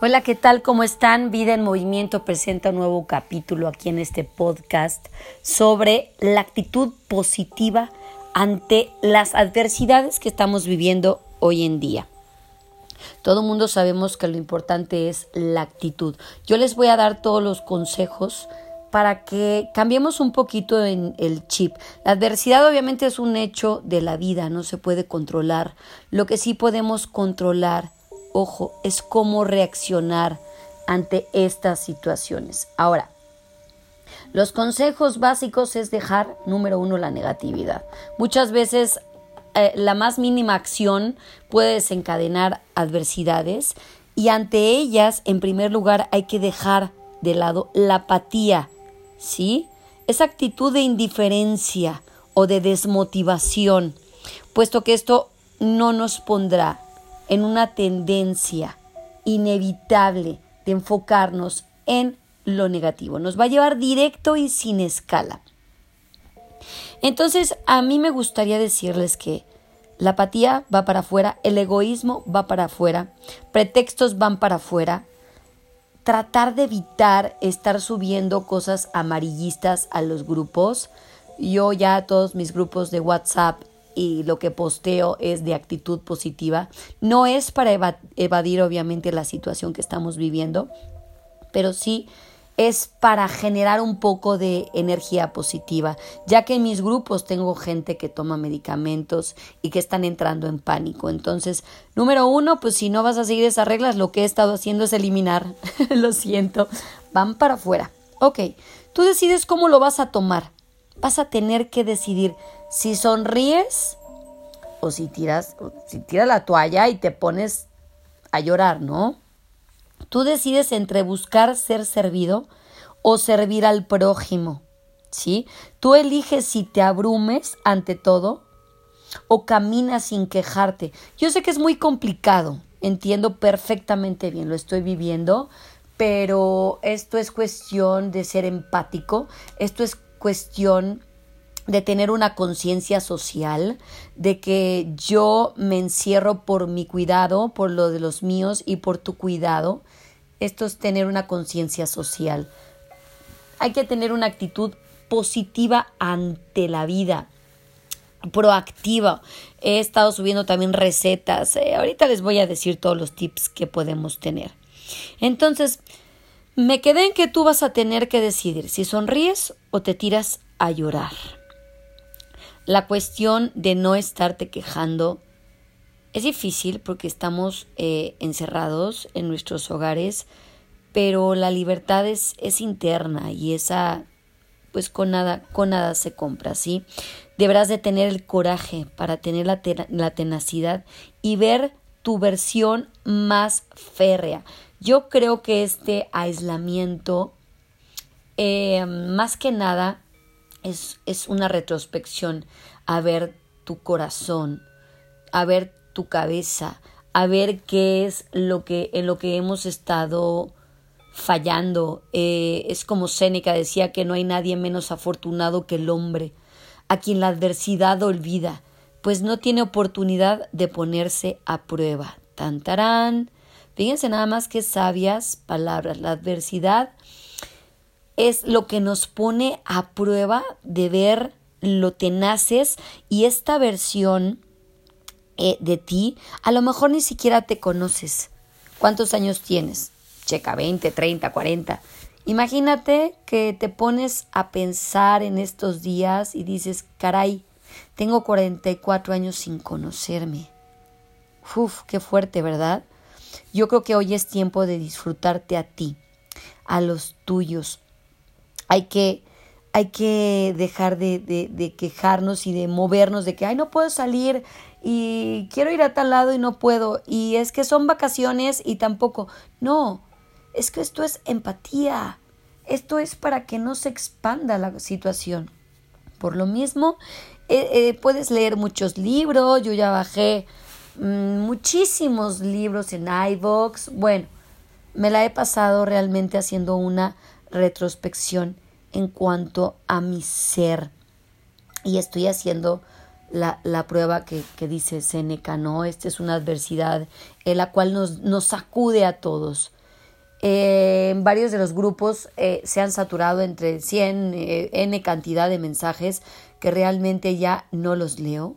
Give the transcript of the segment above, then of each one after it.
Hola, ¿qué tal? ¿Cómo están? Vida en Movimiento presenta un nuevo capítulo aquí en este podcast sobre la actitud positiva ante las adversidades que estamos viviendo hoy en día. Todo mundo sabemos que lo importante es la actitud. Yo les voy a dar todos los consejos para que cambiemos un poquito en el chip. La adversidad obviamente es un hecho de la vida, no se puede controlar. Lo que sí podemos controlar, ojo, es cómo reaccionar ante estas situaciones. Ahora, los consejos básicos es dejar, número uno, la negatividad. Muchas veces eh, la más mínima acción puede desencadenar adversidades y ante ellas, en primer lugar, hay que dejar de lado la apatía, ¿sí? Esa actitud de indiferencia o de desmotivación, puesto que esto no nos pondrá en una tendencia inevitable de enfocarnos en lo negativo. Nos va a llevar directo y sin escala. Entonces, a mí me gustaría decirles que la apatía va para afuera, el egoísmo va para afuera, pretextos van para afuera, tratar de evitar estar subiendo cosas amarillistas a los grupos. Yo ya todos mis grupos de WhatsApp y lo que posteo es de actitud positiva. No es para evadir obviamente la situación que estamos viviendo, pero sí es para generar un poco de energía positiva, ya que en mis grupos tengo gente que toma medicamentos y que están entrando en pánico. Entonces, número uno, pues si no vas a seguir esas reglas, lo que he estado haciendo es eliminar, lo siento, van para afuera. Ok, tú decides cómo lo vas a tomar. Vas a tener que decidir si sonríes o si tiras, si tiras la toalla y te pones a llorar, ¿no? Tú decides entre buscar ser servido o servir al prójimo. ¿Sí? Tú eliges si te abrumes ante todo o caminas sin quejarte. Yo sé que es muy complicado, entiendo perfectamente bien, lo estoy viviendo, pero esto es cuestión de ser empático, esto es cuestión de tener una conciencia social, de que yo me encierro por mi cuidado, por lo de los míos y por tu cuidado. Esto es tener una conciencia social. Hay que tener una actitud positiva ante la vida, proactiva. He estado subiendo también recetas. Eh, ahorita les voy a decir todos los tips que podemos tener. Entonces, me quedé en que tú vas a tener que decidir si sonríes o te tiras a llorar. La cuestión de no estarte quejando es difícil porque estamos eh, encerrados en nuestros hogares, pero la libertad es, interna y esa pues con nada, con nada se compra, ¿sí? Deberás de tener el coraje para tener la, la tenacidad y ver tu versión más férrea. Yo creo que este aislamiento, eh, más que nada, es, es una retrospección a ver tu corazón, a ver tu cabeza, a ver qué es lo que en lo que hemos estado fallando. Eh, es como Séneca decía que no hay nadie menos afortunado que el hombre, a quien la adversidad olvida, pues no tiene oportunidad de ponerse a prueba. Tantarán. Fíjense nada más que sabias palabras. La adversidad es lo que nos pone a prueba de ver lo tenaces y esta versión eh, de ti, a lo mejor ni siquiera te conoces. ¿Cuántos años tienes? Checa, 20, 30, 40. Imagínate que te pones a pensar en estos días y dices, caray, tengo 44 años sin conocerme. Uf, qué fuerte, ¿verdad? Yo creo que hoy es tiempo de disfrutarte a ti, a los tuyos, hay que, hay que dejar de, de, quejarnos y de movernos de que, ay, no puedo salir y quiero ir a tal lado y no puedo. Y es que son vacaciones y tampoco. No, es que esto es empatía. Esto es para que no se expanda la situación. Por lo mismo, eh, eh, puedes leer muchos libros. Yo ya bajé mmm, muchísimos libros en iVoox. Bueno, me la he pasado realmente haciendo una retrospección en cuanto a mi ser. Y estoy haciendo la, la prueba que, que, dice Seneca, ¿no? Esta es una adversidad en la cual nos, nos sacude a todos. Eh, en varios de los grupos eh, se han saturado entre 100, eh, n cantidad de mensajes que realmente ya no los leo.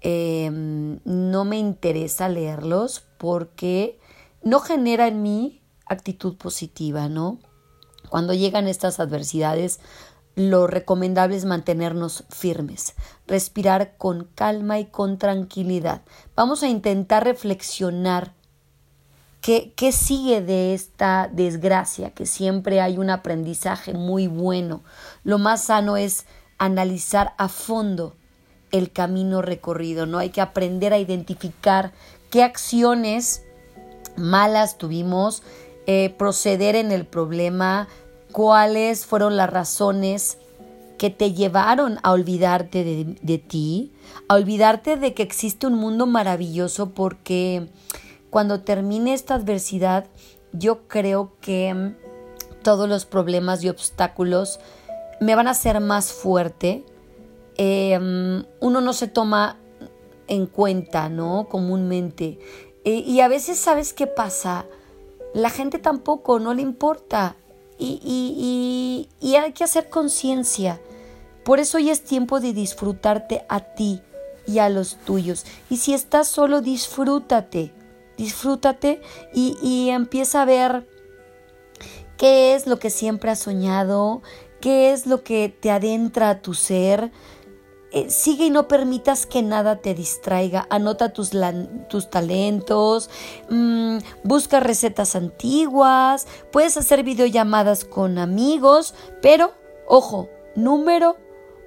Em, no me interesa leerlos porque no genera en mí actitud positiva, ¿no? Cuando llegan estas adversidades, lo recomendable es mantenernos firmes, respirar con calma y con tranquilidad. Vamos a intentar reflexionar qué, qué sigue de esta desgracia, que siempre hay un aprendizaje muy bueno. Lo más sano es analizar a fondo el camino recorrido, ¿no? Hay que aprender a identificar qué acciones malas tuvimos, eh, proceder en el problema, cuáles fueron las razones que te llevaron a olvidarte de, de, ti, a olvidarte de que existe un mundo maravilloso porque cuando termine esta adversidad yo creo que todos los problemas y obstáculos me van a hacer más fuerte. Em, uno no se toma en cuenta, ¿no? Comúnmente. E, y a veces, ¿sabes qué pasa? La gente tampoco, no le importa. Y, y, y hay que hacer conciencia. Por eso hoy es tiempo de disfrutarte a ti y a los tuyos. Y si estás solo, disfrútate. Disfrútate y, y empieza a ver qué es lo que siempre has soñado, qué es lo que te adentra a tu ser. Eh, sigue y no permitas que nada te distraiga. Anota tus, tus talentos, mm, busca recetas antiguas, puedes hacer videollamadas con amigos, pero, ojo, número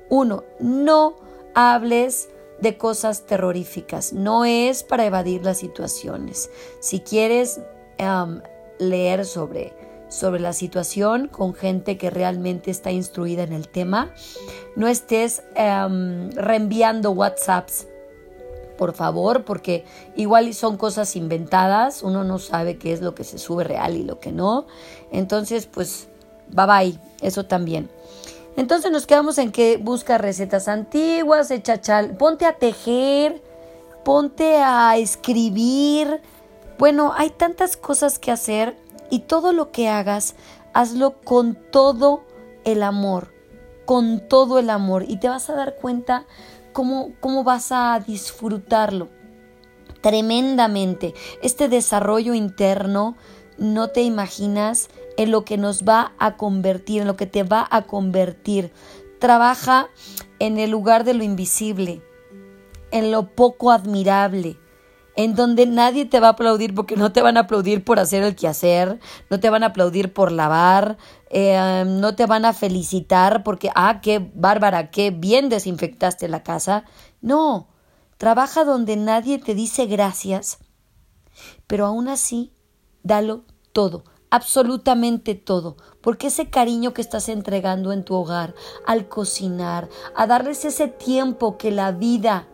uno, no hables de cosas terroríficas. No es para evadir las situaciones. Si quieres leer sobre sobre la situación con gente que realmente está instruida en el tema. No estés em, reenviando WhatsApps, por favor, porque igual son cosas inventadas, uno no sabe qué es lo que se sube real y lo que no. Entonces, pues, bye bye, eso también. Entonces nos quedamos en que busca recetas antiguas, echa chal, ponte a tejer, ponte a escribir. Bueno, hay tantas cosas que hacer y todo lo que hagas, hazlo con todo el amor, con todo el amor. Y te vas a dar cuenta cómo, cómo vas a disfrutarlo tremendamente. Este desarrollo interno, no te imaginas en lo que nos va a convertir, en lo que te va a convertir. Trabaja en el lugar de lo invisible, en lo poco admirable en donde nadie te va a aplaudir porque no te van a aplaudir por hacer el quehacer, no te van a aplaudir por lavar, eh, no te van a felicitar porque, ah, qué bárbara, qué bien desinfectaste la casa. No, trabaja donde nadie te dice gracias, pero aún así, dalo todo absolutamente todo, porque ese cariño que estás entregando en tu hogar, al cocinar, a darles ese tiempo que la vida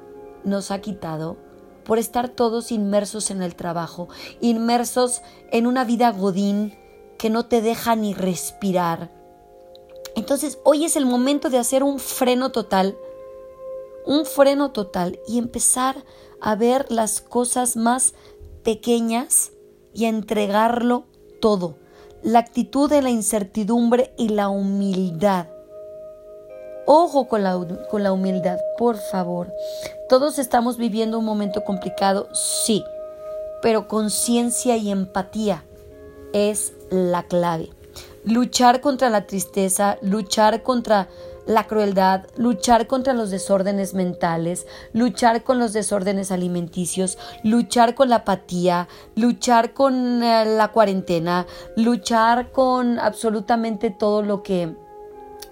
nos ha quitado, por estar todos inmersos en el trabajo, inmersos en una vida godín que no te deja ni respirar. Entonces hoy es el momento de hacer un freno total, un freno total y empezar a ver las cosas más pequeñas y a entregarlo todo. La actitud de la incertidumbre y la humildad. Ojo con la, con la humildad, por favor. Todos estamos viviendo un momento complicado, sí, pero conciencia y empatía es la clave. Luchar contra la tristeza, luchar contra la crueldad, luchar contra los desórdenes mentales, luchar con los desórdenes alimenticios, luchar con la apatía, luchar con eh, la cuarentena, luchar con absolutamente todo lo que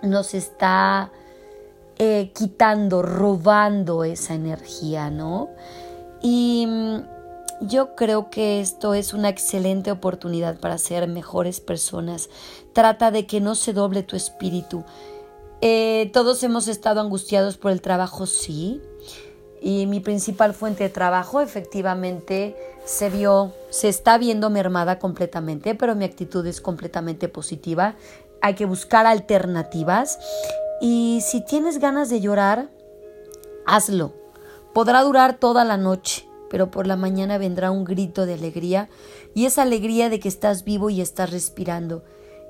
nos está eh, quitando, robando esa energía, ¿no? Y mm, yo creo que esto es una excelente oportunidad para ser mejores personas. Trata de que no se doble tu espíritu. Eh, todos hemos estado angustiados por el trabajo, sí. Y mi principal fuente de trabajo efectivamente se vio, se está viendo mermada completamente, pero mi actitud es completamente positiva. Hay que buscar alternativas y si tienes ganas de llorar, hazlo. Podrá durar toda la noche, pero por la mañana vendrá un grito de alegría y esa alegría de que estás vivo y estás respirando.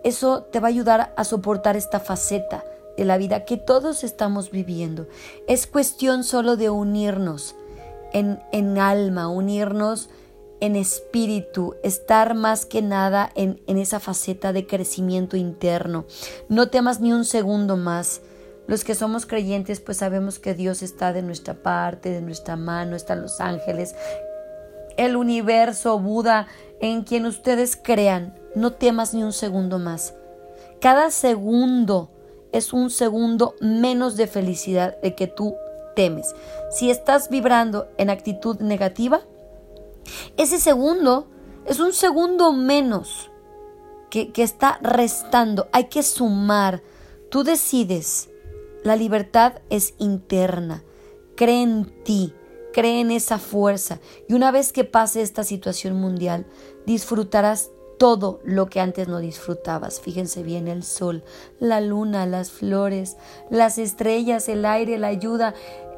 Eso te va a ayudar a soportar esta faceta de la vida que todos estamos viviendo. Es cuestión solo de unirnos en, en alma, unirnos en espíritu, estar más que nada en, en esa faceta de crecimiento interno. No temas ni un segundo más. Los que somos creyentes pues sabemos que Dios está de nuestra parte, de nuestra mano, están los ángeles, el universo, Buda, en quien ustedes crean. No temas ni un segundo más. Cada segundo es un segundo menos de felicidad de que tú temes. Si estás vibrando en actitud negativa, ese segundo es un segundo menos que, que está restando. Hay que sumar. Tú decides. La libertad es interna. Cree en ti. Cree en esa fuerza. Y una vez que pase esta situación mundial, disfrutarás todo lo que antes no disfrutabas. Fíjense bien, el sol, la luna, las flores, las estrellas, el aire, la ayuda,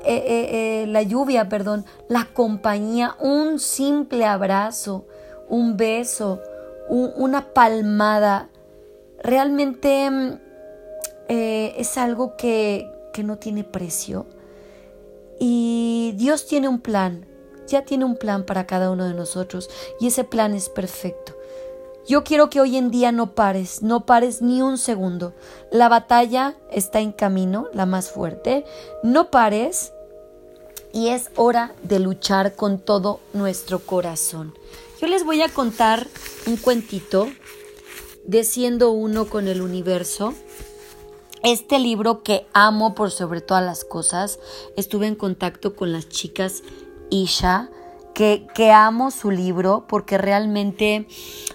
eh, eh, eh, la lluvia, perdón, la compañía, un simple abrazo, un beso, una palmada. Realmente mm, es algo que, que no tiene precio. Y Dios tiene un plan, ya tiene un plan para cada uno de nosotros y ese plan es perfecto. Yo quiero que hoy en día no pares, no pares ni un segundo. La batalla está en camino, la más fuerte. No pares y es hora de luchar con todo nuestro corazón. Yo les voy a contar un cuentito de siendo uno con el universo. Este libro que amo por sobre todas las cosas, estuve en contacto con las chicas Isha, que, amo su libro porque realmente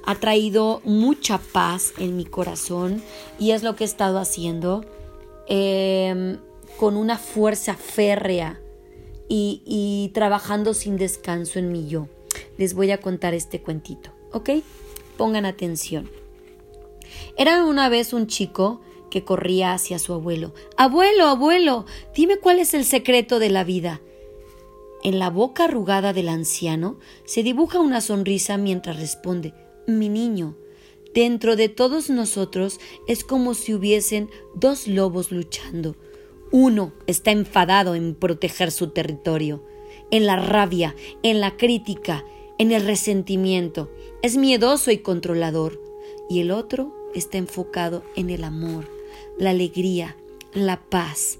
ha traído mucha paz en mi corazón y es lo que he estado haciendo em, con una fuerza férrea y, y trabajando sin descanso en mi yo. Les voy a contar este cuentito, ¿ok? Pongan atención. Era una vez un chico que corría hacia su abuelo. Abuelo, abuelo, dime cuál es el secreto de la vida. En la boca arrugada del anciano se dibuja una sonrisa mientras responde Mi niño, dentro de todos nosotros es como si hubiesen dos lobos luchando. Uno está enfadado en proteger su territorio, en la rabia, en la crítica, en el resentimiento. Es miedoso y controlador. Y el otro está enfocado en el amor, la alegría, la paz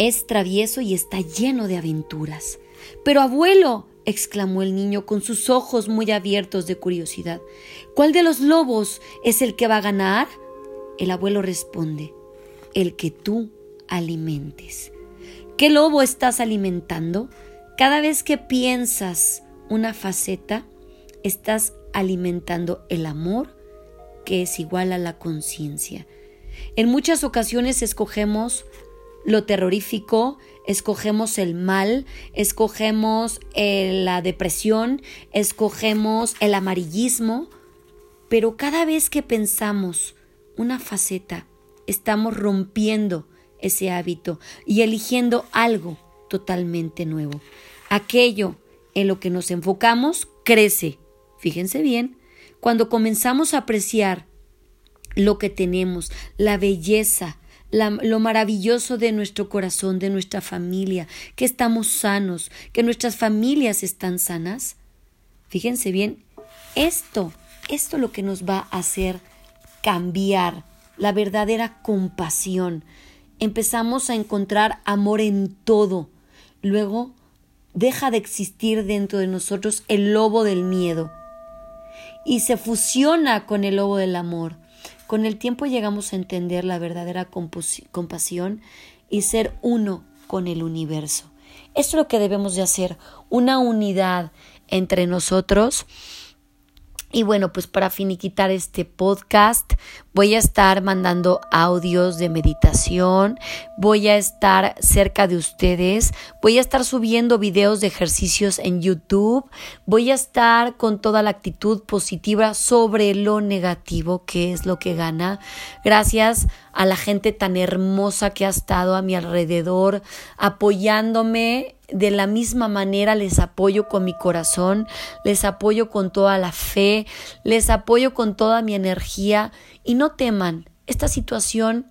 es travieso y está lleno de aventuras. Pero abuelo, exclamó el niño con sus ojos muy abiertos de curiosidad, ¿cuál de los lobos es el que va a ganar? El abuelo responde, el que tú alimentes. ¿Qué lobo estás alimentando? Cada vez que piensas una faceta, estás alimentando el amor, que es igual a la conciencia. En muchas ocasiones escogemos lo terrorífico, escogemos el mal, escogemos eh, la depresión, escogemos el amarillismo, pero cada vez que pensamos una faceta, estamos rompiendo ese hábito y eligiendo algo totalmente nuevo. Aquello en lo que nos enfocamos crece. Fíjense bien, cuando comenzamos a apreciar lo que tenemos, la belleza, lo maravilloso de nuestro corazón, de nuestra familia, que estamos sanos, que nuestras familias están sanas. Fíjense bien, esto, esto lo que nos va a hacer cambiar la verdadera compasión. Empezamos a encontrar amor en todo. Luego deja de existir dentro de nosotros el lobo del miedo y se fusiona con el lobo del amor. Con el tiempo llegamos a entender la verdadera compasión y ser uno con el universo. Esto es lo que debemos de hacer, una unidad entre nosotros y bueno, pues para finiquitar este podcast, voy a estar mandando audios de meditación, voy a estar cerca de ustedes, voy a estar subiendo videos de ejercicios en YouTube, voy a estar con toda la actitud positiva sobre lo negativo, que es lo que gana. Gracias a la gente tan hermosa que ha estado a mi alrededor, apoyándome de la misma manera les apoyo con mi corazón, les apoyo con toda la fe, les apoyo con toda mi energía y no teman, esta situación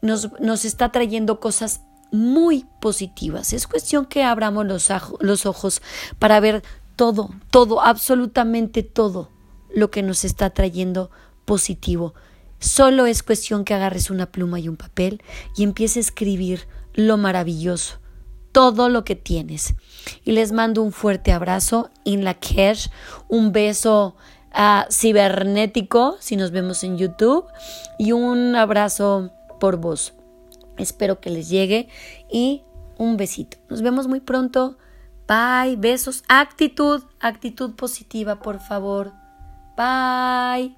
nos, nos está trayendo cosas muy positivas. Es cuestión que abramos los, los ojos para ver todo, todo, absolutamente todo lo que nos está trayendo positivo. Solo es cuestión que agarres una pluma y un papel y empieces a escribir lo maravilloso, todo lo que tienes. Y les mando un fuerte abrazo en la cash, un beso uh, cibernético si nos vemos en YouTube y un abrazo por voz. Espero que les llegue y un besito. Nos vemos muy pronto. Bye, besos, actitud, actitud positiva, por favor. Bye.